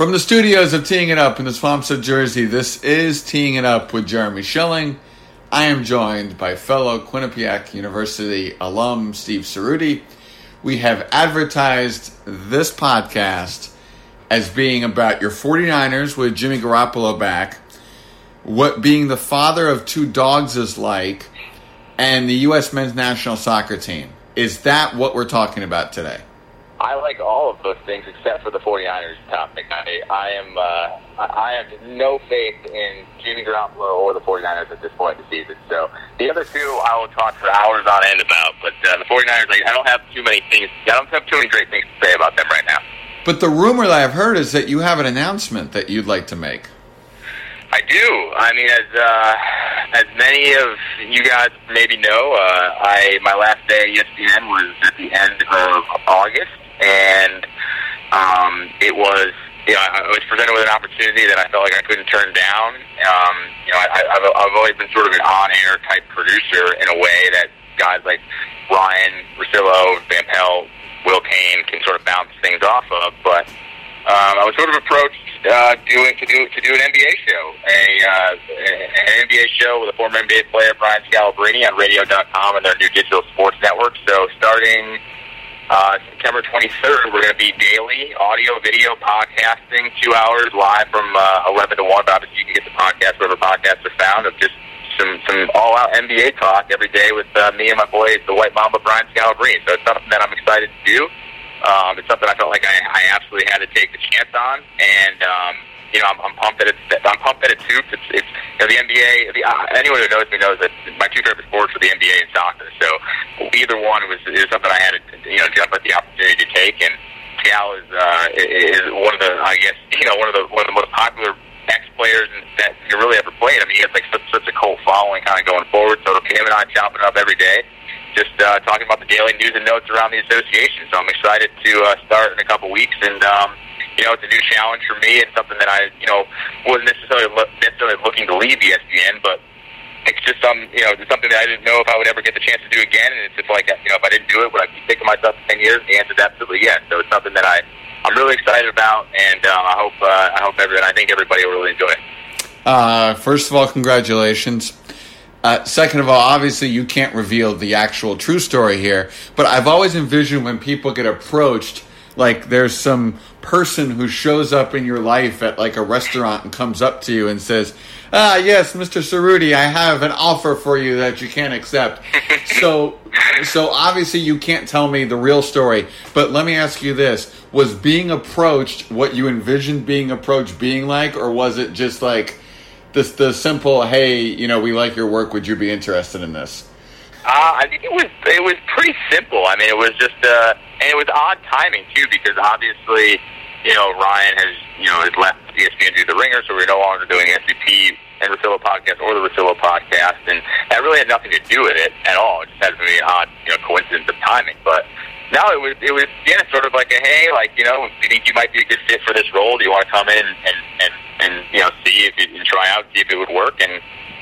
From the studios of Teeing It Up in the swamps of Jersey, this is Teeing It Up with Jeremy Schilling. I am joined by fellow Quinnipiac University alum Steve Ceruti. We have advertised this podcast as being about your 49ers with Jimmy Garoppolo back, what being the father of two dogs is like, and the U.S. men's national soccer team. Is that what we're talking about today? I like all of those things except for the 49ers topic. I, I am uh, I have no faith in Jimmy Garoppolo or the 49ers at this point in the season. So the other two I will talk for hours on end about. But uh, the 49ers, like, I don't have too many things. I don't have too many great things to say about them right now. But the rumor that I've heard is that you have an announcement that you'd like to make. I do. I mean, as uh, as many of you guys maybe know, uh, I my last day at ESPN was at the end of August, and um, it was you know I was presented with an opportunity that I felt like I couldn't turn down. Um, you know, I, I've I've always been sort of an on-air type producer in a way that guys like Ryan Russillo, Van Pelt, Will Cain can sort of bounce things off of, but um, I was sort of approached uh, doing to do to do an NBA show, a uh, an NBA show with a former NBA player Brian Scalabrine on Radio.com and their new digital sports network. So starting uh, September 23rd, we're going to be daily audio, video, podcasting, two hours live from uh, 11 to 1. Obviously, you can get the podcast wherever podcasts are found of just some some all out NBA talk every day with uh, me and my boy, the White Mamba, Brian Scalabrine. So it's something that I'm excited to do. Um, it's something I felt like I, I absolutely had to take the chance on, and um, you know I'm, I'm pumped that it's I'm pumped that it's hoops. It's, it's you know the NBA. The, uh, anyone who knows me knows that my two favorite sports are the NBA and soccer. So either one was is something I had to you know jump at the opportunity to take. And Cal is uh, is one of the I guess you know one of the one of the most popular ex players that you really ever played. I mean, he has like such, such a cult following kind of going forward. So him and I chopping up every day just uh, talking about the daily news and notes around the association. So I'm excited to uh, start in a couple weeks, and um, you know, it's a new challenge for me. It's something that I, you know, wasn't necessarily lo- necessarily looking to leave ESPN, but it's just some, you know, something that I didn't know if I would ever get the chance to do again. And it's just like, you know, if I didn't do it, would I be thinking myself in ten years? The answer is absolutely yes. So it's something that I, I'm really excited about, and um, I hope, uh, I hope everyone, I think everybody will really enjoy it. Uh, first of all, congratulations. Uh, second of all, obviously you can't reveal the actual true story here, but I've always envisioned when people get approached, like there's some person who shows up in your life at like a restaurant and comes up to you and says, "Ah, yes, Mr. Ceruti, I have an offer for you that you can't accept." so, so obviously you can't tell me the real story, but let me ask you this: Was being approached what you envisioned being approached being like, or was it just like? the the simple hey you know we like your work would you be interested in this uh, I think it was it was pretty simple. I mean, it was just uh, and it was odd timing too because obviously, you know, Ryan has you know has left ESPN to do the Ringer, so we're no longer doing the SVP and Russillo podcast or the Russillo podcast, and that really had nothing to do with it at all. It just had to be an odd you know coincidence of timing, but. No, it was it was yeah, sort of like a hey, like you know, do you think you might be a good fit for this role? Do you want to come in and and and, you know see if it and try out, see if it would work? And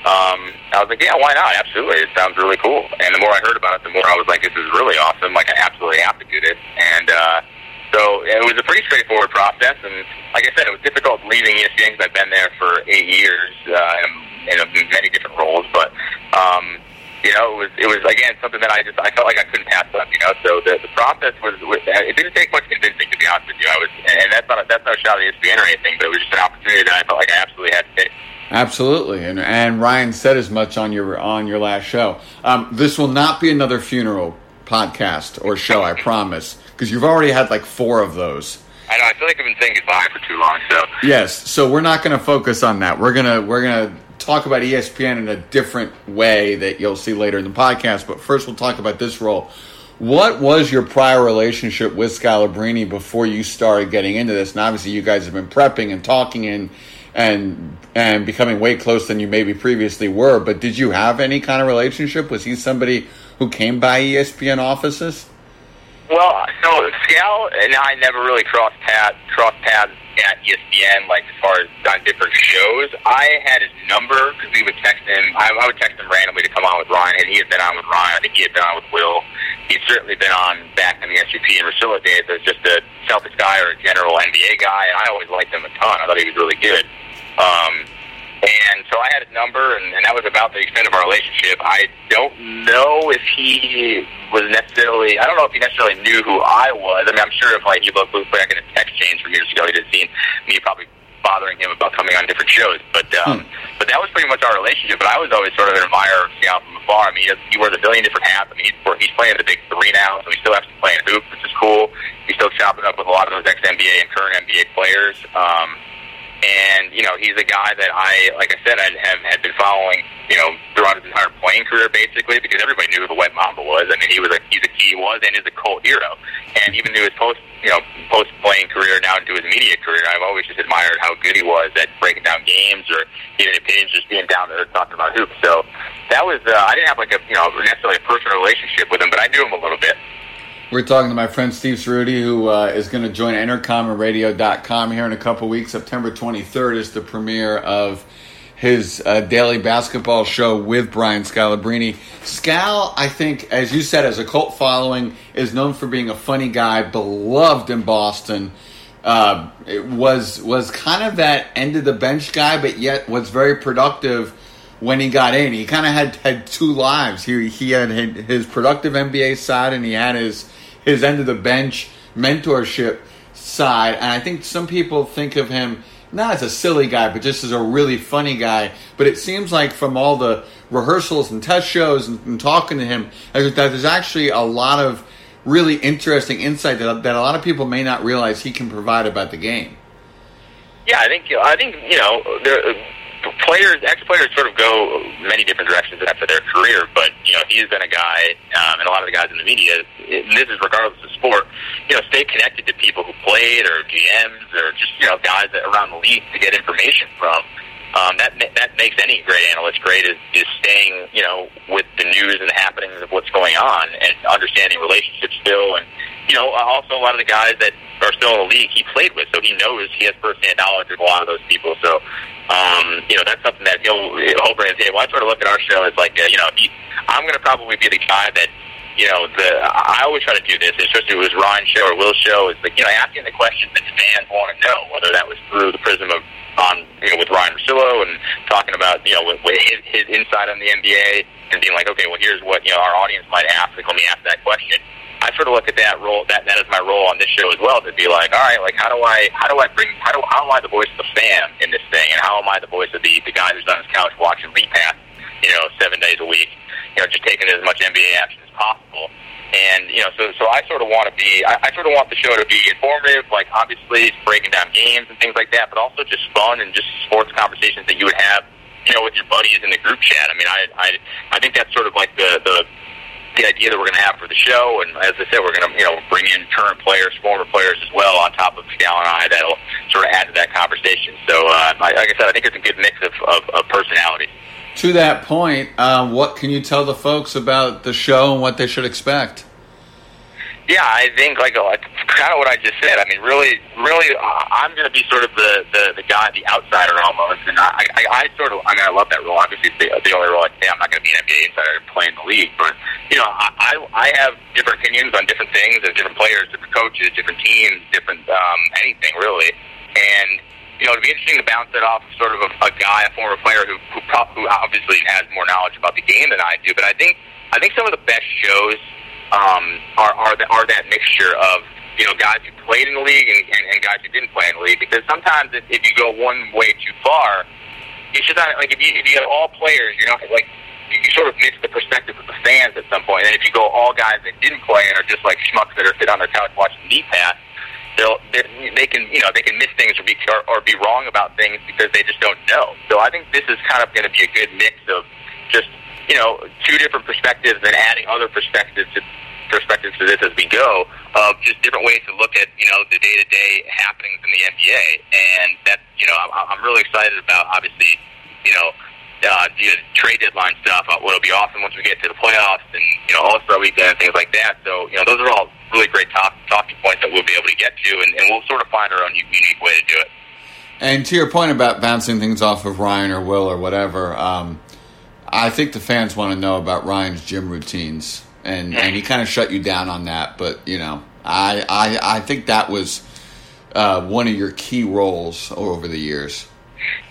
um, I was like, yeah, why not? Absolutely, it sounds really cool. And the more I heard about it, the more I was like, this is really awesome. Like I absolutely have to do this. And uh, so it was a pretty straightforward process. And like I said, it was difficult leaving ESPN because I've been there for eight years uh, in, in many different roles, but. Um, you know, it was it was again something that I just I felt like I couldn't pass up. You know, so the the process was, was it didn't take much convincing to be honest with you. I was, and that's not a, that's not a shot at ESPN or anything, but it was just an opportunity that I felt like I absolutely had to take. Absolutely, and and Ryan said as much on your on your last show. Um, this will not be another funeral podcast or show, I promise, because you've already had like four of those. I know. I feel like I've been saying goodbye for too long. So yes, so we're not going to focus on that. We're gonna we're gonna talk about ESPN in a different way that you'll see later in the podcast. But first, we'll talk about this role. What was your prior relationship with Scalabrine before you started getting into this? And obviously, you guys have been prepping and talking and and and becoming way closer than you maybe previously were. But did you have any kind of relationship? Was he somebody who came by ESPN offices? Well, so Scal and I never really crossed paths, crossed paths at ESPN, like as far as on different shows. I had his number because we would text him. I, I would text him randomly to come on with Ryan, and he had been on with Ryan. I think he had been on with Will. He'd certainly been on back in the SVP and Russillo days as just a Celtics guy or a general NBA guy, and I always liked him a ton. I thought he was really good. Um, and so I had his number, and, and that was about the extent of our relationship. I don't know if he was necessarily, I don't know if he necessarily knew who I was. I mean, I'm sure if like you look back in a text change from years ago, he'd have seen me probably bothering him about coming on different shows. But um, hmm. but that was pretty much our relationship. But I was always sort of an admirer of Scal from afar. I mean, he, he wears a billion different hats. I mean, he's, he's playing the big three now, so he still has to play in hoop, which is cool. He's still chopping up with a lot of those ex-NBA and current NBA players. Um, and you know, he's a guy that I, like I said, I have had been following, you know, throughout his entire playing career, basically, because everybody knew who the White Mamba was. I mean, he was a he's a he was and is a cult hero, and even through his post, you know, post playing career now into his media career, I've always just admired how good he was at breaking down games or giving opinions, just being down there talking about hoops. So that was uh, I didn't have like a you know necessarily a personal relationship with him, but I knew him a little bit. We're talking to my friend Steve Ceruti, who uh, is going to join EnterComRadio.com here in a couple weeks. September 23rd is the premiere of his uh, daily basketball show with Brian Scalabrine. Scal, I think, as you said, as a cult following, is known for being a funny guy, beloved in Boston. Uh, it was was kind of that end of the bench guy, but yet was very productive when he got in. He kind of had had two lives. He he had his productive NBA side, and he had his his end of the bench mentorship side. And I think some people think of him not as a silly guy, but just as a really funny guy. But it seems like from all the rehearsals and test shows and, and talking to him, that there's actually a lot of really interesting insight that, that a lot of people may not realize he can provide about the game. Yeah, I think I think you know there players, ex-players, sort of go many different directions after their career. But you know, he's been a guy, um, and a lot of the guys in the media, and this is regardless of sport, you know, stay connected to people who played or GMs or just you know guys that, around the league to get information from. Um, that that makes any great analyst great is, is staying you know with the news and the happenings of what's going on and understanding relationships still and you know also a lot of the guys that are still in the league he played with so he knows he has firsthand knowledge of a lot of those people so um, you know, that's something that he'll, he'll bring to. I sort of look at our show as like, uh, you know, he, I'm going to probably be the guy that, you know, the I always try to do this, especially if it was Ryan's show or Will's show, is like, you know, asking the questions that fans want to know, whether that was through the prism of on, you know, with Ryan Russillo and talking about, you know, with, with his, his insight on the NBA and being like, okay, well, here's what, you know, our audience might ask. Like, let me ask that question. I sort of look at that role that that is my role on this show as well to be like, all right, like how do I how do I bring how do how am I the voice of the fan in this thing, and how am I the voice of the the guy who's on his couch watching League Pass, you know, seven days a week, you know, just taking as much NBA action as possible. And you know, so so I sort of want to be, I, I sort of want the show to be informative, like obviously breaking down games and things like that, but also just fun and just sports conversations that you would have, you know, with your buddies in the group chat. I mean, I I I think that's sort of like the the the idea that we're going to have for the show. And as I said, we're going to you know bring in current players, former players as well on top of Scal and I that'll sort of add to that conversation. So, uh, like I said, I think it's a good mix of, of, of. To that point, um, what can you tell the folks about the show and what they should expect? Yeah, I think like, like kind of what I just said. I mean, really, really, uh, I'm going to be sort of the, the the guy, the outsider almost, and I, I, I sort of, I mean, I love that role. Obviously, it's the, the only role I say I'm not going to be an NBA insider and play in the league, but you know, I I have different opinions on different things, and different players, different coaches, different teams, different um, anything really, and you know, it'd be interesting to bounce that off of sort of a, a guy, a former player who who, pro- who obviously has more knowledge about the game than I do. But I think I think some of the best shows um, are are, the, are that mixture of you know guys who played in the league and, and, and guys who didn't play in the league. Because sometimes if, if you go one way too far, you should not like if you if you have all players, you're not like you sort of miss the perspective of the fans at some point. And if you go all guys that didn't play and are just like schmucks that are sit on their couch watching League Pass, they'll they can you know they can miss things or be or, or be wrong about things because they just don't know. So I think this is kind of going to be a good mix of just you know, two different perspectives and adding other perspectives to perspectives to this as we go of just different ways to look at you know the day to day happenings in the NBA, and that you know I'm, I'm really excited about. Obviously, you know. Uh, the trade deadline stuff. Uh, what'll be awesome once we get to the playoffs and you know All Star Weekend and things like that. So you know those are all really great top, talking points that we'll be able to get to, and, and we'll sort of find our own unique way to do it. And to your point about bouncing things off of Ryan or Will or whatever, um, I think the fans want to know about Ryan's gym routines, and and he kind of shut you down on that. But you know, I I, I think that was uh, one of your key roles over the years.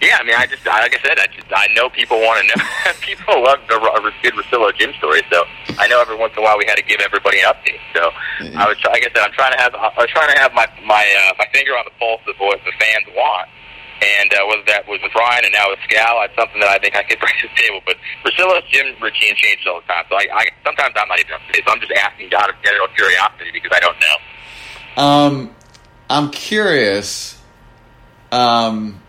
Yeah, I mean, I just like I said, I just I know people want to know. people love the good Russillo gym story, so I know every once in a while we had to give everybody an update. So I was, like I said, I'm trying to have I was trying to have my my uh, my finger on the pulse of what the fans want. And uh, whether that was with Ryan and now with Scal, that's something that I think I could bring to the table. But Russillo's gym routine changes all the time, so I, I sometimes I'm not even up to I'm just asking out of general curiosity because I don't know. Um, I'm curious. Um,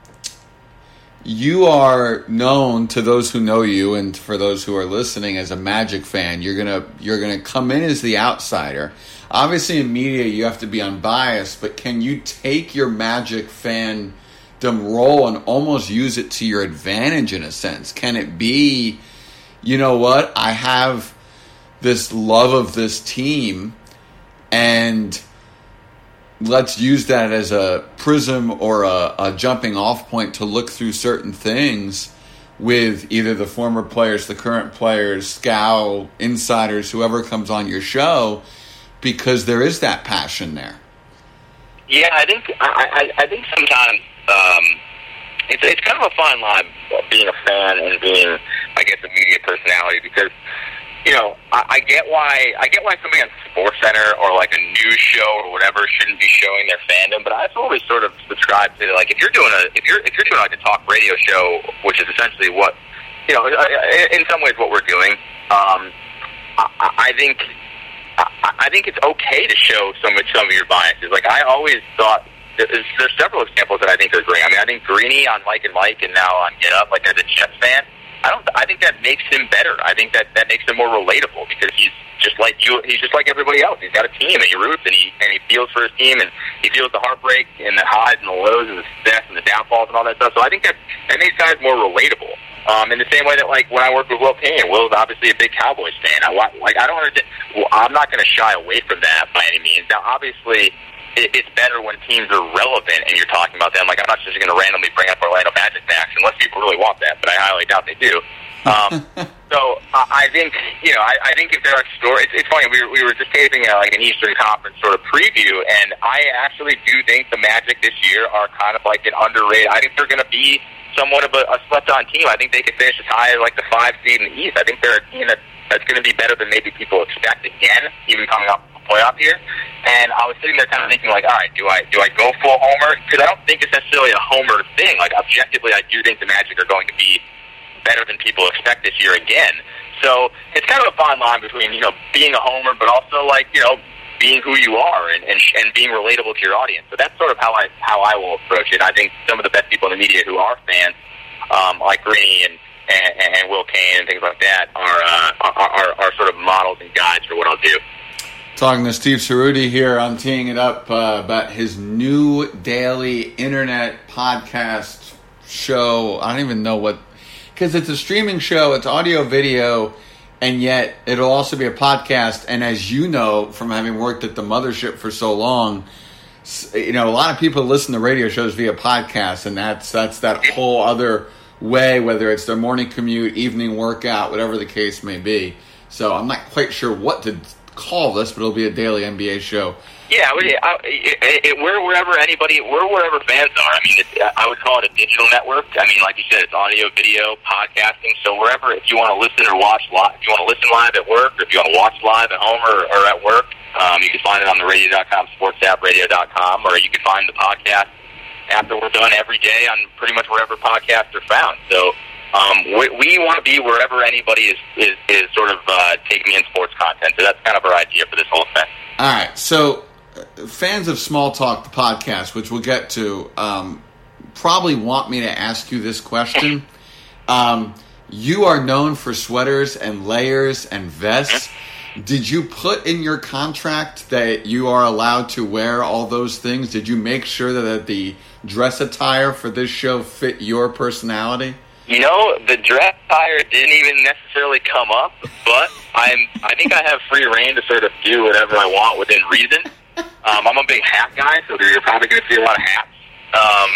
you are known to those who know you, and for those who are listening as a Magic fan. You're gonna you're gonna come in as the outsider. Obviously, in media, you have to be unbiased, but can you take your Magic fan? Role and almost use it to your advantage in a sense? Can it be, you know what, I have this love of this team and let's use that as a prism or a, a, jumping off point to look through certain things with either the former players, the current players, scout, insiders, whoever comes on your show, because there is that passion there. Yeah, I think I, I, I think sometimes um, it's it's kind of a fine line being a fan and being, I guess, a media personality because you know I, I get why I get why somebody on Sports Center or like a news show or whatever shouldn't be showing their fandom, but I've always sort of subscribed to like if you're doing a if you're if you're doing like a talk radio show, which is essentially what you know in some ways what we're doing. Um, I, I think I think it's okay to show some some of your biases. Like I always thought there's, there's several examples that I think are great. I mean, I think Greeny on Mike and Mike, and now on Get Up, like as a Jets fan, I don't. I think that makes him better. I think that that makes him more relatable because he's just like you. He's just like everybody else. He's got a team and he roots and he and he feels for his team and he feels the heartbreak and the highs and the lows and the success and the downfalls and all that stuff. So I think that that makes guys more relatable. Um, in the same way that like when I work with Will Cain, Will's obviously a big Cowboys fan. I like I don't. Well, I'm not going to shy away from that by any means. Now, obviously, it, it's better when teams are relevant and you're talking about them. Like I'm not just going to randomly bring up Orlando Magic next unless people really want that, but I highly doubt they do. Um, so uh, I think you know I, I think if there are stories, it's, it's funny. We were, we were just taping uh, like an Eastern Conference sort of preview, and I actually do think the Magic this year are kind of like an underrated. I think they're going to be somewhat of a, a slept-on team. I think they could finish as high as like the five seed in the East. I think they're a team that, that's going to be better than maybe people expect again, even coming up playoff year. And I was sitting there kind of thinking, like, all right, do I do I go full homer? Because I don't think it's necessarily a homer thing. Like objectively, I do think the Magic are going to be better than people expect this year again. So it's kind of a fine line between you know being a homer, but also like you know being who you are and, and and being relatable to your audience. So that's sort of how I how I will approach it. I think some of the best people in the media who are fans, um, like Greeny and, and and Will Cain and things like that, are uh, are, are are sort of models and guides for what I'll do. Talking to Steve Ceruti here I'm Teeing It Up uh, about his new daily internet podcast show. I don't even know what, because it's a streaming show, it's audio, video, and yet it'll also be a podcast. And as you know from having worked at the mothership for so long, you know a lot of people listen to radio shows via podcast, and that's that's that whole other way. Whether it's their morning commute, evening workout, whatever the case may be. So I'm not quite sure what to call this, but it'll be a daily NBA show. Yeah, it, it, we're wherever anybody, we're wherever fans are. I mean, it's, I would call it a digital network. I mean, like you said, it's audio, video, podcasting. So wherever, if you want to listen or watch live, if you want to listen live at work, or if you want to watch live at home or, or at work, um, you can find it on the radio.com, sports app, radio.com, or you can find the podcast after we're done every day on pretty much wherever podcasts are found. So um, we, we want to be wherever anybody is, is, is sort of uh, taking in sports content. So that's kind of our idea for this whole thing. All right. So, uh, fans of Small Talk, the podcast, which we'll get to, um, probably want me to ask you this question. Um, you are known for sweaters and layers and vests. Did you put in your contract that you are allowed to wear all those things? Did you make sure that the dress attire for this show fit your personality? You know, the draft hire didn't even necessarily come up, but I'm I think I have free reign to sort of do whatever I want within reason. Um, I'm a big hat guy, so you're probably going to see a lot of hats. Um,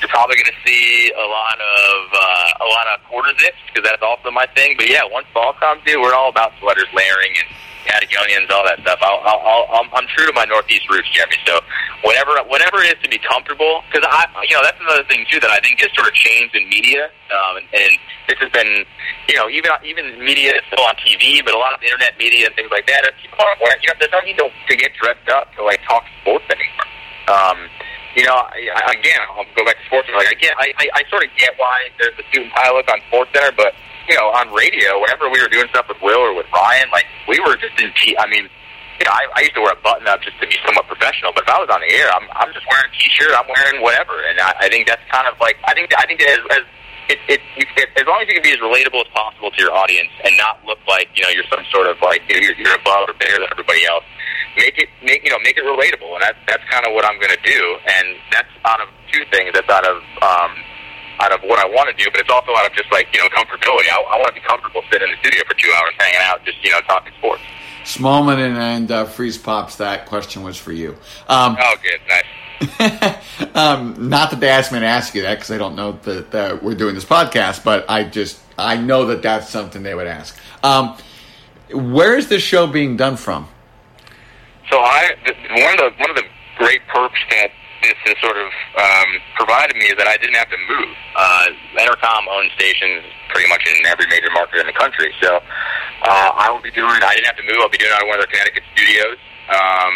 you're probably going to see a lot of uh, a lot of quarter zips because that's also my thing. But yeah, once fall comes, dude, we're all about sweaters layering and Patagonians, all that stuff. I'll, I'll, I'll, I'm true to my Northeast roots, Jeremy. So whatever, whatever it is to be comfortable, because I, you know, that's another thing too that I think has sort of changed in media, um, and, and this has been, you know, even even media is still on TV, but a lot of internet media and things like that. People aren't wearing, you know, there's no need to, to get dressed up to like talk sports anymore. Um, you know, I, again, I'll go back to sports. Like, again, I, I, I sort of get why there's and tie look on Sports Center, but you know, on radio, whenever we were doing stuff with Will or with Ryan, like we were just in. T- I mean, you know, I, I used to wear a button up just to be somewhat professional, but if I was on the air, I'm I'm just wearing a t-shirt, I'm wearing whatever, and I, I think that's kind of like I think I think that as, as it, it, you, it, as long as you can be as relatable as possible to your audience and not look like you know you're some sort of like you're, you're above or better than everybody else. Make it make you know make it relatable, and that's that's kind of what I'm going to do, and that's out of two things. That's out of um, out of what I want to do, but it's also out of just like you know comfortability. I, I want to be comfortable sitting in the studio for two hours, hanging out, just you know talking sports. Smallman and, and uh, Freeze Pops, that question was for you. Um, oh, good, nice. um, not that they asked me to ask you that because I don't know that, that, we're doing this podcast, but I just I know that that's something they would ask. Um, where is this show being done from? So I one of the one of the great perks that this has sort of um, provided me is that I didn't have to move. Uh, Entercom owns stations pretty much in every major market in the country, so uh, I will be doing. I didn't have to move. I'll be doing it out of one of their Connecticut studios, um,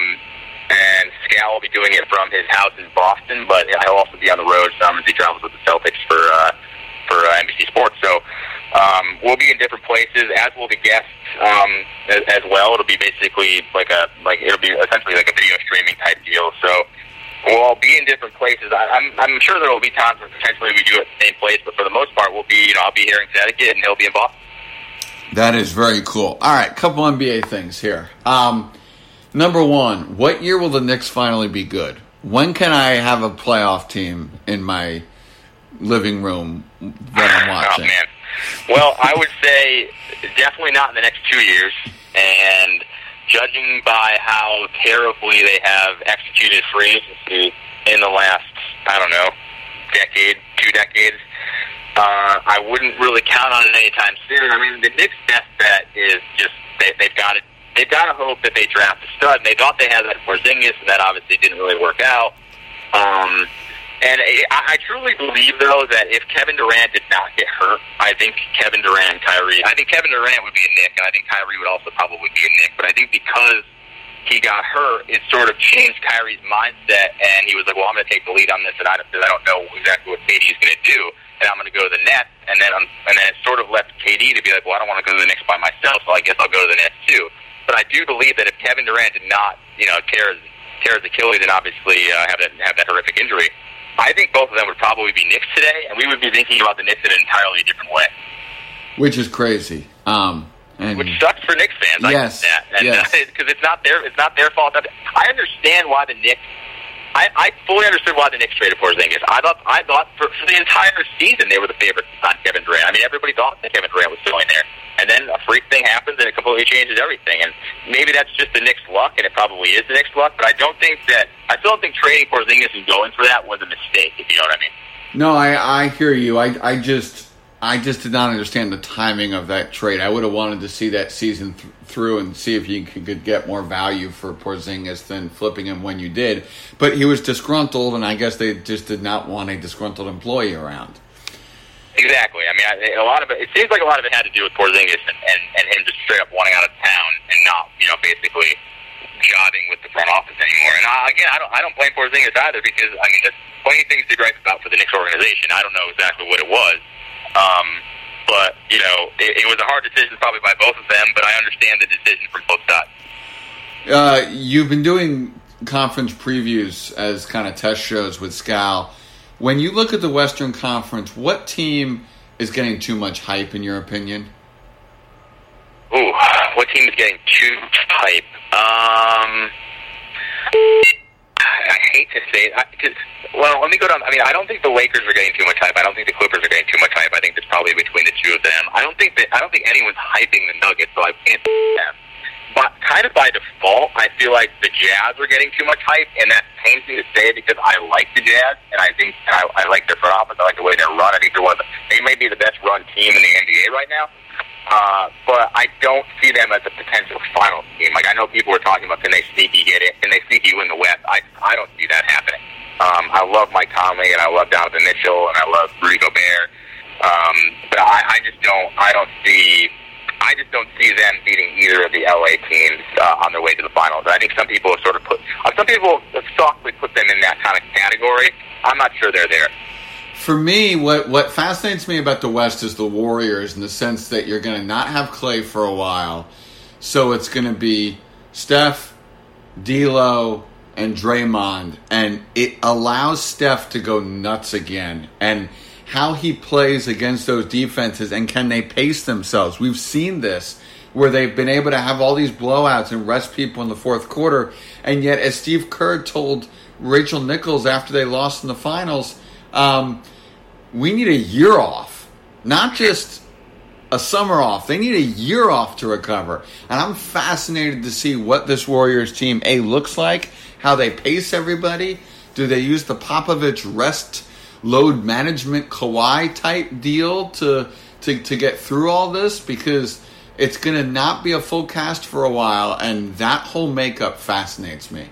and Scal will be doing it from his house in Boston. But I'll also be on the road some as he travels with the Celtics for uh, for uh, NBC Sports. So um, we'll be in different places, as will the guests um, as, as well. It'll be basically like a like it'll be essentially like a video streaming type deal. So we'll all be in different places. I, I'm I'm sure there will be times where potentially we do it in the same place, but for the most part, we'll be you know I'll be here in Connecticut and he'll be in Boston. That is very cool. All right, couple NBA things here. Um, number one, what year will the Knicks finally be good? When can I have a playoff team in my living room that I'm oh, watching? Oh man. Well, I would say definitely not in the next two years, and judging by how terribly they have executed free agency in the last, I don't know, decade, two decades, uh, I wouldn't really count on it anytime soon. I mean, the Knicks' best bet is just they, they've got to they've got to hope that they draft a stud. And they thought they had that Porzingis, and that obviously didn't really work out. Um, and I, I truly believe, though, that if Kevin Durant did not get hurt, I think Kevin Durant and Kyrie, I think Kevin Durant would be a Knick, and I think Kyrie would also probably be a Knick. But I think because he got hurt, it sort of changed Kyrie's mindset, and he was like, well, I'm going to take the lead on this, and I, I don't know exactly what KD's going to do, and I'm going to go to the Nets. And then, um, and then it sort of left KD to be like, well, I don't want to go to the Knicks by myself, so I guess I'll go to the Nets too. But I do believe that if Kevin Durant did not, you know, tear tear his Achilles and obviously uh, have that have that horrific injury, I think both of them would probably be Knicks today, and we would be thinking about the Knicks in an entirely different way. Which is crazy. Um, and Which sucks for Knicks fans. Yes, I that. And, yes. Because it's not their it's not their fault. I understand why the Knicks. I, I fully understood why the Knicks traded Porzingis. I thought I thought for, for the entire season they were the favorites to sign Kevin Durant. I mean, everybody thought that Kevin Durant was going there and then a freak thing happens and it completely changes everything. And maybe that's just the Knicks' luck, and it probably is the Knicks' luck. But I don't think that I still don't think trading Porzingis and going for that was a mistake. If you know what I mean. No, I I hear you. I I just. I just did not understand the timing of that trade. I would have wanted to see that season th- through and see if you could, get more value for Porzingis than flipping him when you did. But he was disgruntled, and I guess they just did not want a disgruntled employee around. Exactly. I mean, I, a lot of it. It seems like a lot of it had to do with Porzingis and, and and him just straight up wanting out of town and not, you know, basically jobbing with the front office anymore. And I, again, I don't I don't blame Porzingis either because I mean, there's plenty of things to gripe about for the Knicks organization. I don't know exactly what it was. Um, but you know, it, it was a hard decision probably by both of them. But I understand the decision from both sides. Uh, you've been doing conference previews as kind of test shows with Scal. When you look at the Western Conference, what team is getting too much hype in your opinion? Ooh, what team is getting too hype? Um, I hate to say it. I, well, let me go down. I mean, I don't think the Lakers are getting too much hype. I don't think the Clippers are getting too much hype. I think there's probably between the two of them. I don't think that I don't think anyone's hyping the Nuggets, so I can't them. But kind of by default, I feel like the Jazz are getting too much hype, and that pains me to say because I like the Jazz, and I think and I, I like their front office. I like the way they run. I think they're one of the, they may be the best run team in the NBA right now. Uh, but I don't see them as a potential final team. Like I know people are talking about can they sneaky get it? Can they sneaky win the West? I I don't see that happening. Um, I love Mike Conley and I love Donovan Mitchell and I love Rudy Gobert. Um, but I, I just don't. I don't see. I just don't see them beating either of the LA teams uh, on their way to the finals. I think some people have sort of put. Uh, some people have softly put them in that kind of category. I'm not sure they're there. For me, what what fascinates me about the West is the Warriors in the sense that you're going to not have Clay for a while, so it's going to be Steph, D'Lo, and Draymond, and it allows Steph to go nuts again. And how he plays against those defenses and can they pace themselves? We've seen this where they've been able to have all these blowouts and rest people in the fourth quarter, and yet, as Steve Kerr told Rachel Nichols after they lost in the finals, um, we need a year off, not just a summer off. They need a year off to recover. And I'm fascinated to see what this Warriors team A looks like, how they pace everybody. Do they use the Popovich rest load management Kawhi type deal to to, to get through all this? Because it's going to not be a full cast for a while, and that whole makeup fascinates me.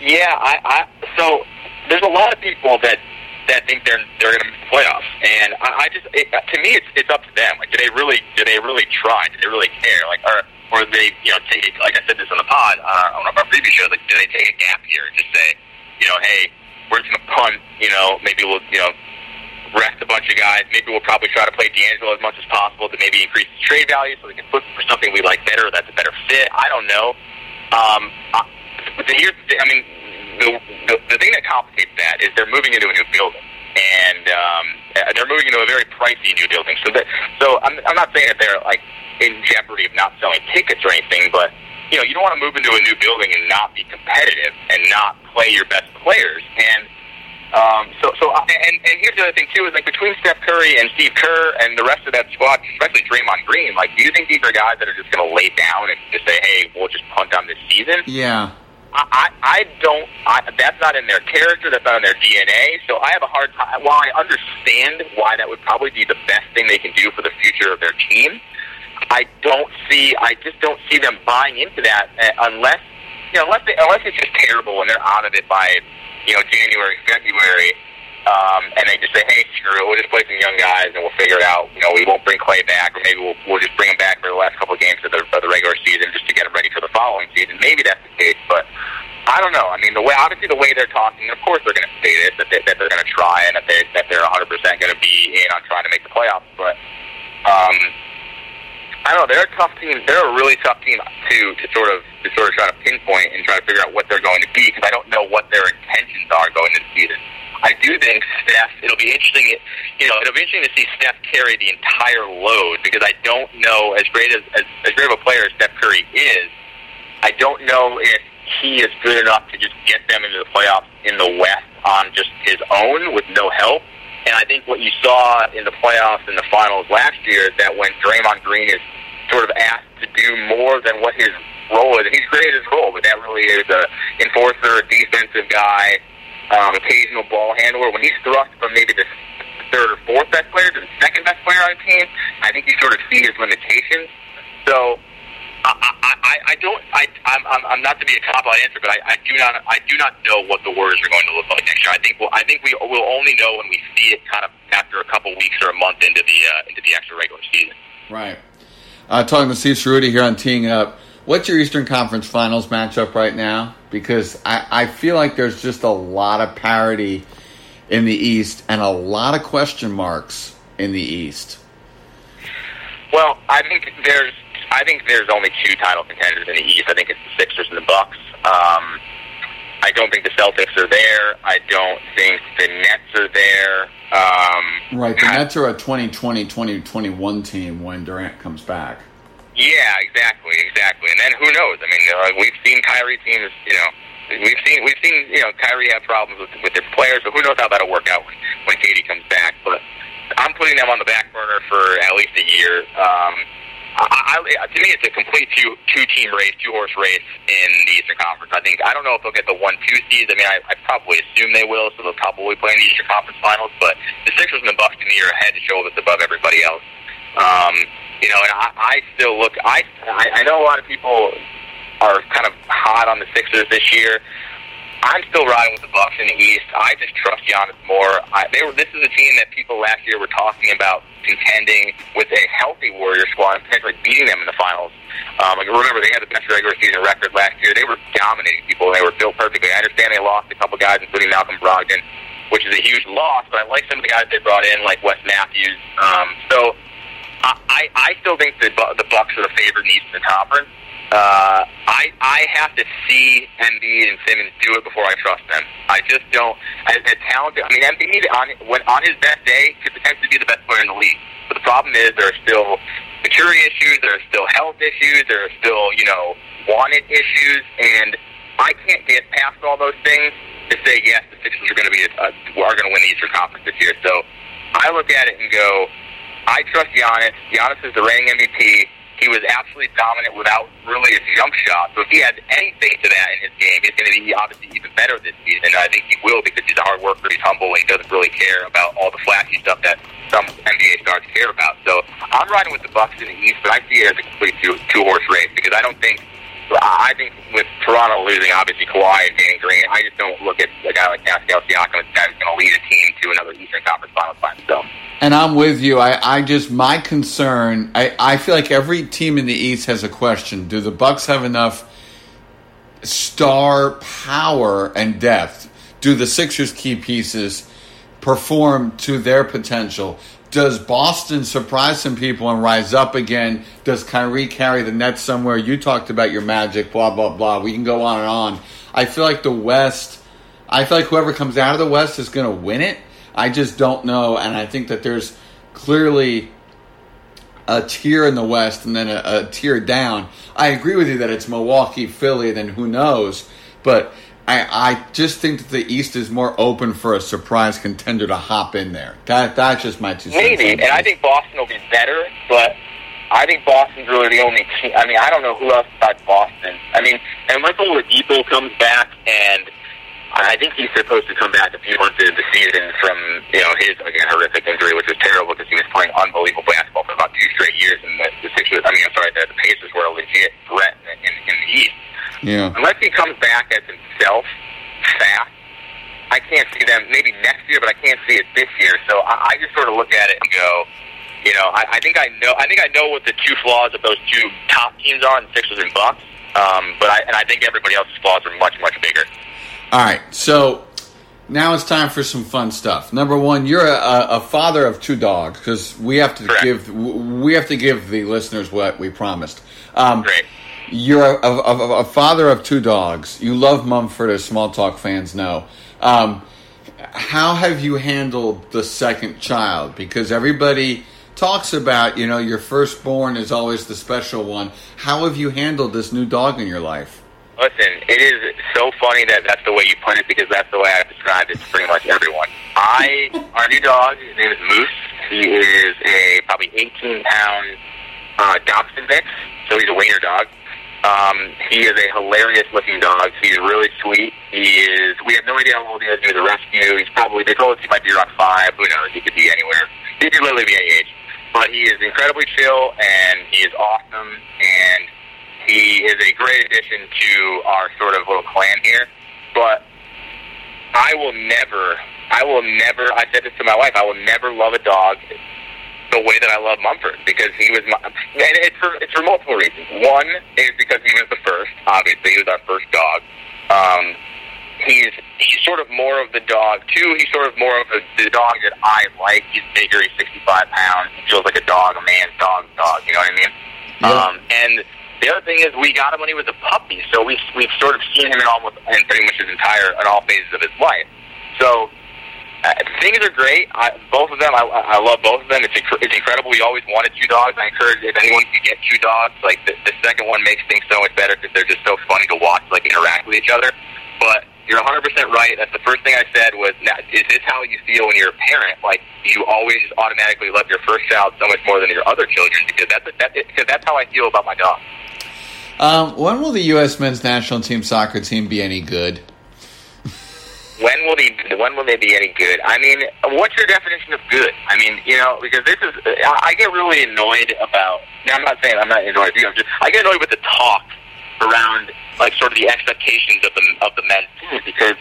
Yeah, I, I so there's a lot of people that that think they're they're going to make the playoffs, and I, I just it, to me it's it's up to them. Like, do they really do they really try? Do they really care? Like, or or they you know take like I said this on the pod uh, on one of our previous shows. Like, do they take a gap here and just say, you know, hey, we're just to punt. You know, maybe we'll you know rest a bunch of guys. Maybe we'll probably try to play D'Angelo as much as possible to maybe increase the trade value so we can look for something we like better that's a better fit. I don't know. Um, I, but here's the, I mean, the, the the thing that complicates that is they're moving into a new building, and um, they're moving into a very pricey new building. So that so I'm I'm not saying that they're like in jeopardy of not selling tickets or anything, but you know you don't want to move into a new building and not be competitive and not play your best players. And um, so so and and here's the other thing too is like between Steph Curry and Steve Kerr and the rest of that squad, especially Draymond Green, like do you think these are guys that are just going to lay down and just say, hey, we'll just punt on this season? Yeah. I, I don't. I, that's not in their character. That's not in their DNA. So I have a hard time. While I understand why that would probably be the best thing they can do for the future of their team, I don't see. I just don't see them buying into that uh, unless you know, unless they, unless it's just terrible and they're out of it by you know January, February. Um, and they just say, "Hey, screw it. We'll just play some young guys, and we'll figure it out. You know, we won't bring Clay back, or maybe we'll, we'll just bring him back for the last couple of games of the, of the regular season, just to get him ready for the following season. Maybe that's the case, but I don't know. I mean, the way obviously the way they're talking, of course they're going to say this that, they, that they're going to try and that they that they're 100 percent going to be in on trying to make the playoffs. But um, I don't know. They're a tough team. They're a really tough team to to sort of to sort of try to pinpoint and try to figure out what they're going to be because I don't know what their intentions are going into the season. I do think Steph. It'll be interesting. You know, it'll be interesting to see Steph carry the entire load because I don't know as great as as, as great of a player as Steph Curry is. I don't know if he is good enough to just get them into the playoffs in the West on just his own with no help. And I think what you saw in the playoffs and the finals last year is that when Draymond Green is sort of asked to do more than what his role is, and he's great at his role, but that really is a enforcer, a defensive guy, um, occasional ball handler. When he's thrust from maybe the third or fourth best player to the second best player on the team, I think you sort of see his limitations. So I, I, I, don't. I, I'm, I'm, I'm not to be a cop out answer, but I, I do not. I do not know what the Warriors are going to look like next year. I think. We'll, I think we will only know when we see it, kind of after a couple weeks or a month into the uh, into the extra regular season. Right. Uh, talking to Steve Ceruti here on Teeing Up. What's your Eastern Conference Finals matchup right now? Because I, I feel like there's just a lot of parity in the East and a lot of question marks in the East. Well, I think there's I think there's only two title contenders in the East. I think it's the Sixers and the Bucks. Um, I don't think the Celtics are there. I don't think the Nets are there. Um, right, the Nets are a 2020-2021 team when Durant comes back. Yeah, exactly, exactly. And then who knows? I mean, uh, we've seen Kyrie teams, you know, we've seen we've seen you know Kyrie have problems with with their players, but who knows how that'll work out when when KD comes back. But I'm putting them on the back burner for at least a year. Um, I, I, to me, it's a complete two two team race, two horse race in the Eastern Conference. I think I don't know if they'll get the one two seeds. I mean, I, I probably assume they will, so they'll probably play in the Eastern Conference Finals. But the Sixers and the Bucks to me are head and shoulders above everybody else. Um, you know, and I, I still look. I I know a lot of people are kind of hot on the Sixers this year. I'm still riding with the Bucks in the East. I just trust Giannis more. I, they were. This is a team that people last year were talking about contending with a healthy Warrior squad and potentially beating them in the finals. Um, like remember, they had the best regular season record last year. They were dominating people. They were built perfectly. I understand they lost a couple guys, including Malcolm Brogdon, which is a huge loss. But I like some of the guys they brought in, like Wes Matthews. Um, so I, I still think the the Bucks are the favorite in the Conference. Uh, I I have to see Embiid and Simmons do it before I trust them. I just don't. As a talented, I mean, Embiid on when on his best day could potentially be the best player in the league. But the problem is there are still maturity issues, there are still health issues, there are still you know wanted issues, and I can't get past all those things to say yes, the Sixers are going to be a, are going to win the Eastern Conference this year. So I look at it and go, I trust Giannis. Giannis is the reigning MVP. He was absolutely dominant without really a jump shot. So if he has anything to that in his game, he's going to be obviously even better this season. And I think he will because he's a hard worker, he's humble, and he doesn't really care about all the flashy stuff that some NBA stars care about. So I'm riding with the Bucks in the East, but I see it as a complete two horse race because I don't think. I think with Toronto losing, obviously Kawhi and Danny Green, I just don't look at a guy like Pascal Siakam as a guy who's going to lead a team to another Eastern Conference Finals by himself. And I'm with you. I, I just my concern. I, I feel like every team in the East has a question. Do the Bucks have enough star power and depth? Do the Sixers' key pieces perform to their potential? Does Boston surprise some people and rise up again? Does Kyrie carry the net somewhere? You talked about your magic, blah blah blah. We can go on and on. I feel like the West. I feel like whoever comes out of the West is going to win it. I just don't know, and I think that there's clearly a tier in the West and then a, a tier down. I agree with you that it's Milwaukee, Philly, then who knows, but I, I just think that the East is more open for a surprise contender to hop in there. That that's just my two cents. Maybe, and I think Boston will be better, but I think Boston's really the only team. I mean, I don't know who else besides Boston. I mean, unless Oladipo comes back and I think he's supposed to come back a few months into the season from you know his again horrific injury, which was terrible because he was playing unbelievable basketball for about two straight years, and the, the Sixers. I mean, I'm sorry, the, the Pacers were a legit threat in, in, in the East. Yeah. Unless he comes back as himself fast, I can't see them maybe next year, but I can't see it this year. So I, I just sort of look at it and go, you know, I, I think I know. I think I know what the two flaws of those two top teams are, in the Sixers and Bucks. Um, but I and I think everybody else's flaws are much much bigger. All right, so now it's time for some fun stuff. Number one, you're a, a father of two dogs because we have to Correct. give we have to give the listeners what we promised. Um, Great. You're a, a, a, father of two dogs. You love Mumford, as Small Talk fans know. Um, how have you handled the second child? Because everybody talks about, you know, your firstborn is always the special one. How have you handled this new dog in your life? Listen, it is so funny that that's the way you put it because that's the way I've described it to pretty much everyone. I, our new dog, his name is Moose. He is a probably 18 pound uh, mix, so he's a wiener dog. Um, he is a hilarious looking dog. He's really sweet. He is. We have no idea how old he is. He was a rescue. He's probably. They told us he might be around five. Who knows? He could be anywhere. He could literally be any age. But he is incredibly chill and he is awesome and he is a great addition to our sort of little clan here. But I will never, I will never. I said this to my wife. I will never love a dog the way that I love Mumford because he was my. And it's for it's for multiple reasons. One is because he was the first. Obviously, he was our first dog. Um, he's he's sort of more of the dog. Two, he's sort of more of a, the dog that I like. He's bigger. He's 65 pounds. He feels like a dog, a man's dog, dog. You know what I mean? Yeah. Um, and the other thing is, we got him when he was a puppy, so we we've sort of seen him in almost in pretty much his entire in all phases of his life. So uh, things are great. I, both of them, I, I love both of them. It's inc- it's incredible. We always wanted two dogs. I encourage if anyone can get two dogs. Like the, the second one makes things so much better because they're just so funny to watch, like interact with each other. But You're 100 percent right. That's the first thing I said was, now, is this how you feel when you're a parent? Like you always automatically love your first child so much more than your other children because that's that, because that's how I feel about my dog. Um, when will the U.S. men's national team soccer team be any good? When will they when will they be any good? I mean, what's your definition of good? I mean, you know, because this is I get really annoyed about. Now, I'm not saying I'm not annoyed. You know, just I get annoyed with the talk around like sort of the expectations of the of the men's team because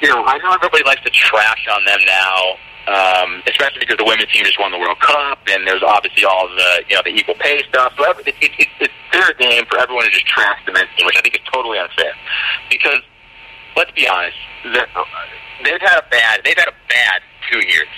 you know I know everybody likes to trash on them now. Um, especially because the women's team just won the World Cup, and there's obviously all the you know the equal pay stuff. So it, it, it, it's fair game for everyone to just trash the men's team, which I think is totally unfair. Because let's be honest, they've had a bad they've had a bad two years.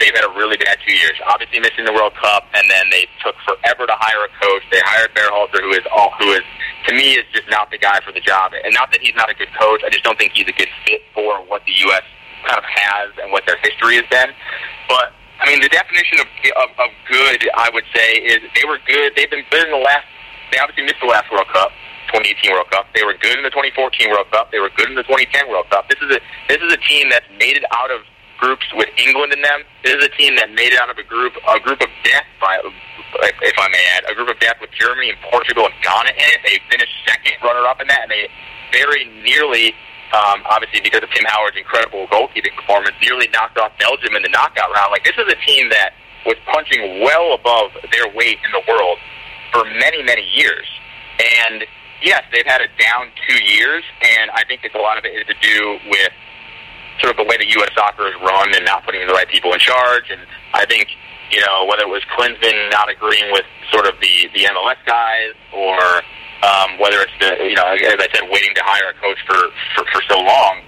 They've had a really bad two years. Obviously missing the World Cup, and then they took forever to hire a coach. They hired Berhalter, who is all who is to me is just not the guy for the job. And not that he's not a good coach, I just don't think he's a good fit for what the U.S. kind of has and what their history has been. But I mean, the definition of of, of good, I would say, is they were good. They've been good in the last. They obviously missed the last World Cup. 2018 World Cup. They were good in the 2014 World Cup. They were good in the 2010 World Cup. This is a this is a team that's made it out of groups with England in them. This is a team that made it out of a group a group of death by if I may add, a group of death with Germany and Portugal and Ghana in it. They finished second runner up in that and they very nearly um, obviously because of Tim Howard's incredible goalkeeping performance, nearly knocked off Belgium in the knockout round. Like this is a team that was punching well above their weight in the world for many, many years. And yes, they've had a down two years, and I think it's a lot of it is to do with sort of the way the U.S. soccer is run and not putting the right people in charge. And I think you know whether it was Klinsmann not agreeing with sort of the the MLS guys, or um, whether it's the you know as I said, waiting to hire a coach for for, for so long.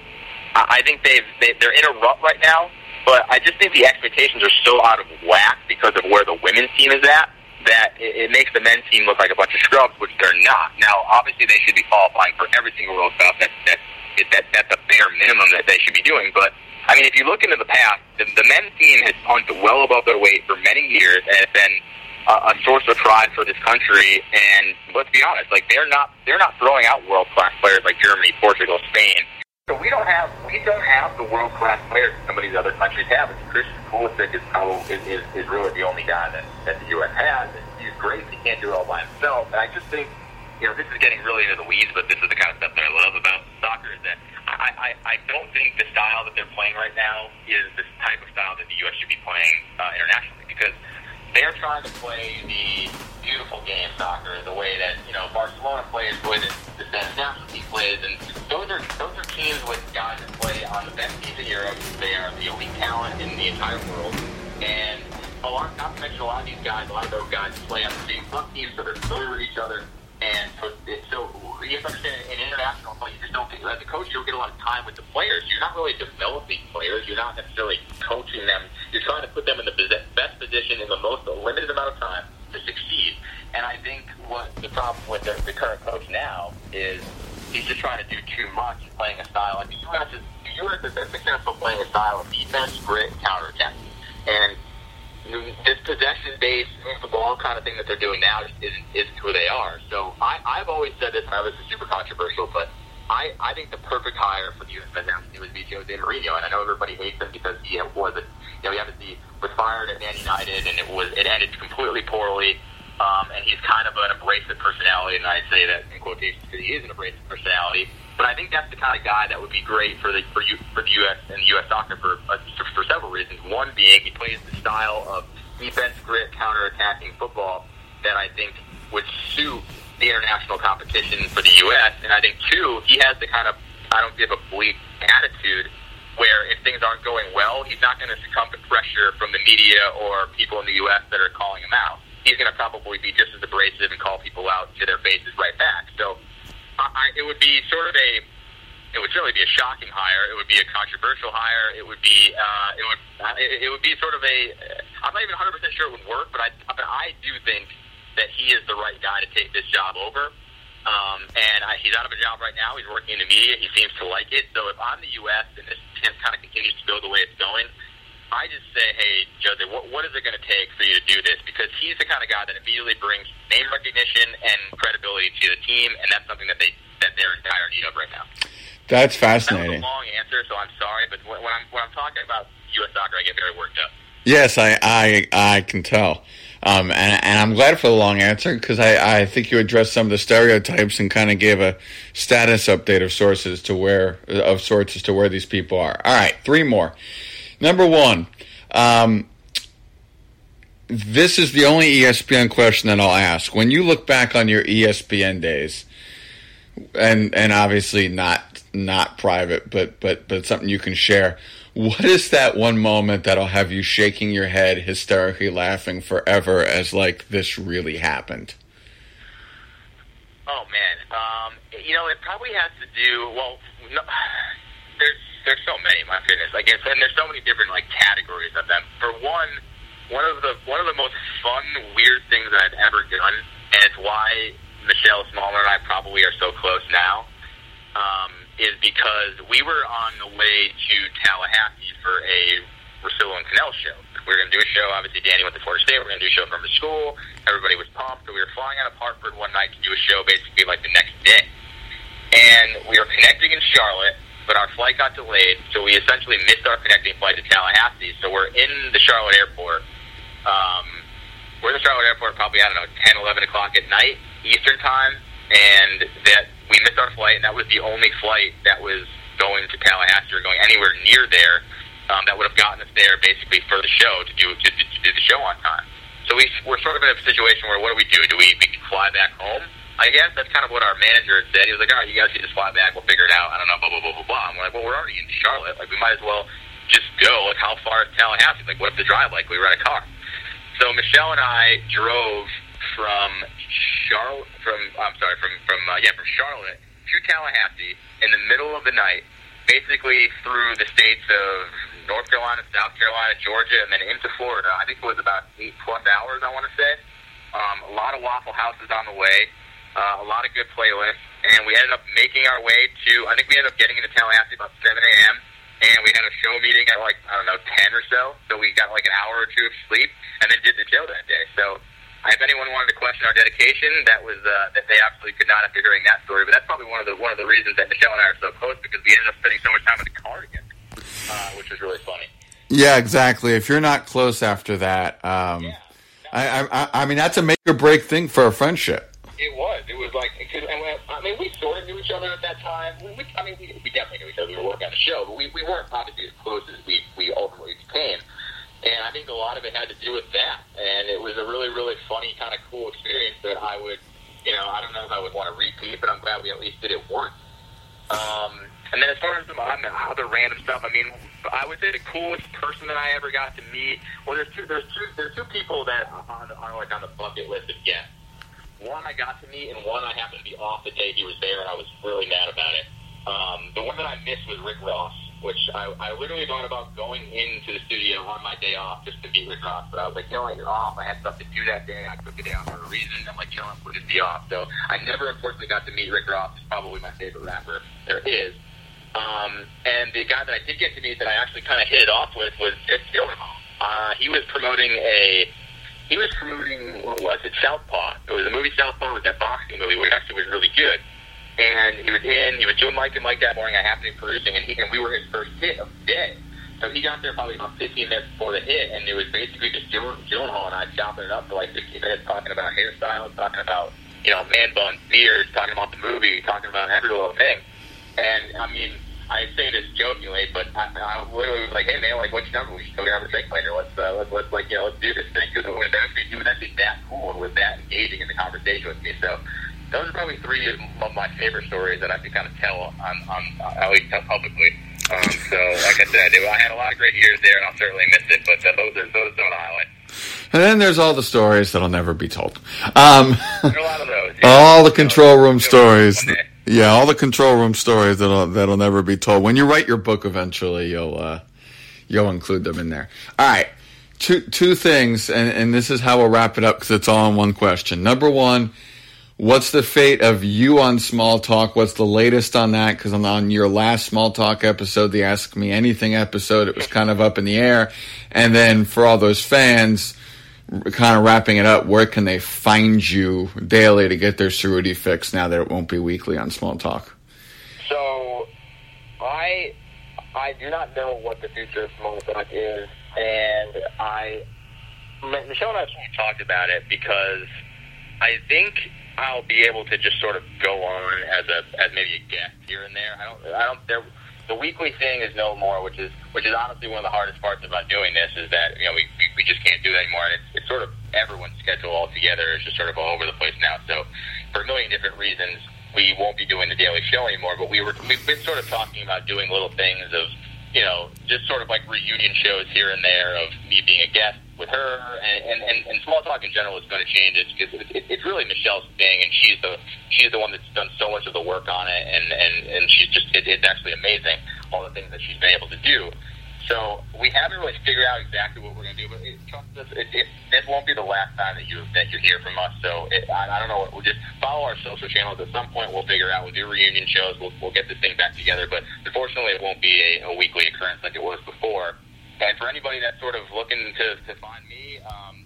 I, I think they've they, they're in a rut right now. But I just think the expectations are so out of whack because of where the women's team is at that it, it makes the men's team look like a bunch of scrubs, which they're not. Now, obviously, they should be qualifying for every single World Cup. That, that, that, that's a bare minimum that they should be doing. But, I mean, if you look into the past, the, the men's team has punched well above their weight for many years and has been a, a source of pride for this country. And let's be honest, like they're not they're not throwing out world class players like Germany, Portugal, Spain. So we don't have we don't have the world class players some of these other countries have. It's Christian Pulisic is probably is, is, is really the only guy that, that the U.S. has. And he's great. He can't do it all by himself. And I just think you know this is getting really into the weeds, but this is the kind of stuff that I love about soccer. Is that I, I, I don't think the style that they're playing right now is the type of style that the U.S. should be playing uh, internationally because they're trying to play the beautiful game soccer the way that you know Barcelona plays, the way that the team plays, and those are those are teams with guys that play on the best teams in Europe. They are the elite talent in the entire world, and a lot, not to mention a lot of these guys, a lot of those guys play on the same club teams, so they're familiar with each other. And so, so you have to understand, in international play, you just don't get, as a coach, you don't get a lot of time with the players. You're not really developing players. You're not necessarily coaching them. You're trying to put them in the best position in the most limited amount of time to succeed. And I think what the problem with the, the current coach now is he's just trying to do too much, playing a style. Like the U.S. is the U.S. is successful playing a style of defense, grit, counterattack, and this possession-based move the ball kind of thing that they're doing now isn't, isn't who they are. So I, I've always said this, and I was super controversial, but I, I think the perfect hire for the U.S. men's national team would be Jose Mourinho, and I know everybody hates him because he was a, you know, he obviously was fired at Man United, and it was it ended completely poorly. Um, and he's kind of an abrasive personality, and I say that in quotations because he is an abrasive personality. But I think that's the kind of guy that would be great for the for you for the U.S. and the U.S. soccer for uh, for, for several reasons. One being he plays the style of defense, grit, counter-attacking football that I think would suit the international competition for the U.S. And I think two, he has the kind of I don't give a bleep attitude where if things aren't going well, he's not going to succumb to pressure from the media or people in the U.S. that are calling him out. He's going to probably be just as abrasive and call people out to their faces right back. So I, it would be sort of a it would certainly be a shocking hire. It would be a controversial hire. It would be uh, it would it would be sort of a I'm not even 100 percent sure it would work, but I but I do think that he is the right guy to take this job over. Um, and I, he's out of a job right now. He's working in the media. He seems to like it. So if I'm the U.S. and this kind of continues to go the way it's going, I just say, hey, Jose, what, what is it going to take for you to do this? Because he's the kind of guy that immediately brings name recognition and credibility to the team, and that's something that they that they're in dire need of right now. That's fascinating. That was a long answer, so I'm sorry, but when I'm when I'm talking about U.S. soccer, I get very worked up. Yes, I I I can tell. Um, and, and I'm glad for the long answer because I, I think you addressed some of the stereotypes and kind of gave a status update of sources to where of sorts as to where these people are. All right, three more. Number one, um, this is the only ESPN question that I'll ask. When you look back on your ESPN days, and and obviously not not private, but but but something you can share. What is that one moment that'll have you shaking your head, hysterically laughing forever as like this really happened? Oh man, um, you know it probably has to do. Well, no, there's so many. My goodness, I guess, and there's so many different like categories of them. For one, one of the one of the most fun, weird things that I've ever done, and it's why Michelle Smallmon and I probably are so close now. Um, is because we were on the way to Tallahassee for a Russillo and Kanell show. We were going to do a show. Obviously, Danny went to Florida State. We are going to do a show from the school. Everybody was pumped. So we were flying out of Hartford one night to do a show basically like the next day. And we were connecting in Charlotte, but our flight got delayed. So we essentially missed our connecting flight to Tallahassee. So we're in the Charlotte airport. Um, we're in the Charlotte airport probably, I don't know, 10, 11 o'clock at night, Eastern time. And that we missed our flight, and that was the only flight that was going to Tallahassee or going anywhere near there um, that would have gotten us there basically for the show to do to, to, do the show on time. So we we're sort of in a situation where what do we do? Do we, we fly back home? I guess that's kind of what our manager had said. He was like, "All right, you guys can just fly back. We'll figure it out." I don't know, blah blah blah blah blah. I'm like, "Well, we're already in Charlotte. Like, we might as well just go. Like, how far is Tallahassee? Like, what's the drive like? We rent a car." So Michelle and I drove from Charlotte, from I'm sorry, from from uh, yeah, from Charlotte to Tallahassee in the middle of the night, basically through the states of North Carolina, South Carolina, Georgia, and then into Florida. I think it was about eight plus hours. I want to say. Um, a lot of Waffle Houses on the way, uh, a lot of good playlists, and we ended up making our way to. I think we ended up getting into Tallahassee about 7 a.m. And we had a show meeting at like I don't know 10 or so, so we got like an hour or two of sleep, and then did the show that day. So if anyone wanted to question our dedication, that was uh, that they absolutely could not after hearing that story. But that's probably one of the one of the reasons that Michelle and I are so close because we ended up spending so much time in the car together, uh, which was really funny. Yeah, exactly. If you're not close after that, um, yeah. I, I, I mean, that's a make or break thing for a friendship. It was. It was like, cause, and we, I mean, we sort of knew each other at that time. We, I mean, we, we definitely knew each other. We were working on the show, but we, we weren't obviously as close as we, we ultimately became. And I think a lot of it had to do with that. And it was a really, really funny, kind of cool experience that I would, you know, I don't know if I would want to repeat, but I'm glad we at least did it once. Um, and then as far as some other random stuff, I mean, I would say the coolest person that I ever got to meet. Well, there's two. There's two. There's two people that are, are like on the bucket list of guests. I got to meet, and one I happened to be off the day he was there, and I was really mad about it. Um, the one that I missed was Rick Ross which I, I literally thought about going into the studio on my day off just to meet Rick Ross. But I was like, you know what, you're off. I had stuff to do that day. I took day off for a reason. I'm like, you know what, we'll be off. So I never, unfortunately, got to meet Rick Ross. He's probably my favorite rapper there is. Um, and the guy that I did get to meet that I actually kind of hit it off with was Dick Gyllenhaal. Uh, he was promoting a, he was promoting, what was it, Southpaw. It was a movie Southpaw, was that boxing movie, which actually was really good and he was in. He was doing Mike and Mike that morning. I happened to be producing, and, he, and we were his first hit of the day. So he got there probably about 15 minutes before the hit, and it was basically just Gyllenhaal and I chopping it up for like 15 minutes, talking about hairstyles, talking about you know man buns, beards, talking about the movie, talking about every little thing. And I mean, I say this jokingly, but I, I literally was like, "Hey man, like, what's your number? We should go grab a drink later. Let's uh, let's, let's like you know let's do this thing." Because it was actually he was actually that cool and was that engaging in the conversation with me. So those are probably three of my favorite stories that I can kind of tell on, on at least tell publicly. Um, so, like I said, I had a lot of great years there, and I'll certainly miss it. But uh, those are those are the highlights. And then there's all the stories that'll never be told. Um, a lot of those. Yeah. All the control room stories. Yeah, all the control room stories that'll that'll never be told. When you write your book, eventually you'll uh, you'll include them in there. All right, two two things, and, and this is how we'll wrap it up because it's all in one question. Number one What's the fate of you on Small Talk? What's the latest on that? Because on your last Small Talk episode, the Ask Me Anything episode, it was kind of up in the air. And then for all those fans, kind of wrapping it up, where can they find you daily to get their Cerruti fix now that it won't be weekly on Small Talk? So I I do not know what the future of Small Talk is, and I Michelle and I talked about it because I think I'll be able to just sort of go on as a as maybe a guest here and there. I don't I don't there the weekly thing is no more, which is which is honestly one of the hardest parts about doing this is that you know we we, we just can't do that anymore, and it's, it's sort of everyone's schedule altogether is just sort of all over the place now. So for a million different reasons, we won't be doing the daily show anymore. But we were we've been sort of talking about doing little things of you know just sort of like reunion shows here and there of me being a guest with her and and, and, small talk in general is going to change. It's because it, it's really Michelle's thing, and she's the she's the one that's done so much of the work on it, and and and she's just it, it's actually amazing all the things that she's been able to do. So we haven't really figured out exactly what we're going to do, but it, trust us, it, it, this won't be the last time that you that you hear from us. So it, I, I don't know. We'll just follow our social channels. At some point, we'll figure out. We'll do reunion shows. We'll, we'll get this thing back together. But unfortunately, it won't be a, a weekly occurrence like it was before. And for anybody that's sort of looking to, to find me, um,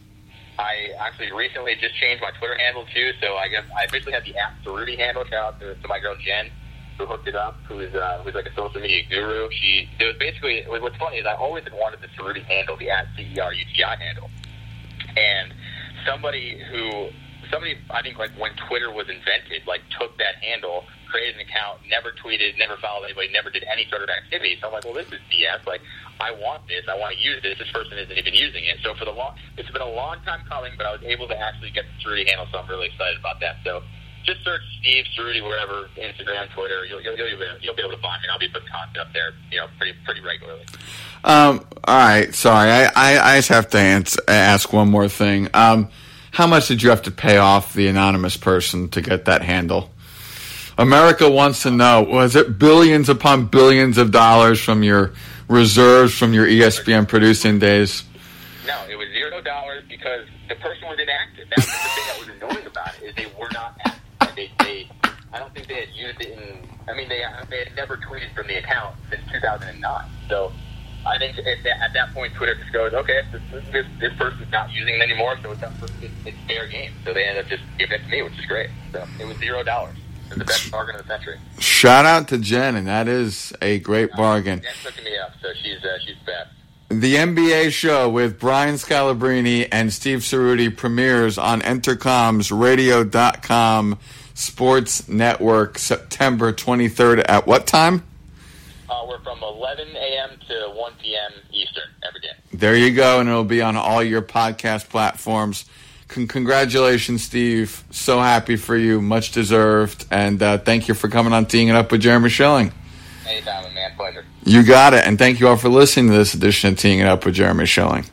I actually recently just changed my Twitter handle too. So I guess I officially have the at Rudy handle. Shout out to, to my girl Jen who hooked it up, who's uh, who's like a social media guru. She it was basically what's funny is I always wanted the Cerruti handle, the at CERUTI handle, and somebody who somebody I think like when Twitter was invented, like took that handle, created an account, never tweeted, never followed anybody, never did any sort of activity. So I'm like, well, this is BS. Like, I want this. I want to use this. This person isn't even using it. So for the long, it's been a long time coming, but I was able to actually get the Cerruti handle, so I'm really excited about that. So just search Steve Cerruti wherever, Instagram, Twitter. You'll, you'll, you'll, be, you'll be able to find me. I'll be putting content up there, you know, pretty pretty regularly. Um, all right, sorry, I, I, I just have to answer, ask one more thing. Um, how much did you have to pay off the anonymous person to get that handle? America wants to know: was it billions upon billions of dollars from your reserves from your ESPN producing days? No, it was zero dollars because the person was inactive. That's the thing that was annoying about it is they were not they, they I don't think they had used it in. I mean, they they had never tweeted from the account since 2009. So I think at that, at that point, Twitter just goes, okay, this, this, this person's not using it anymore, so it's, it's, it's fair game. So they ended up just giving it to me, which is great. So it was zero dollars. The best bargain of the century. Shout out to Jen, and that is a great bargain. Jen's hooking me up, so she's uh, she's best. The NBA show with Brian Scalabrine and Steve Cerruti premieres on entercomsradio.com Sports Network September 23rd at what time? Uh, we're from 11 a.m. to 1 p.m. Eastern every day. There you go, and it'll be on all your podcast platforms. Con- congratulations, Steve. So happy for you. Much deserved. And uh, thank you for coming on Teeing It Up with Jeremy Schilling. Anytime, man. Pleasure. You got it. And thank you all for listening to this edition of Teeing It Up with Jeremy Schilling.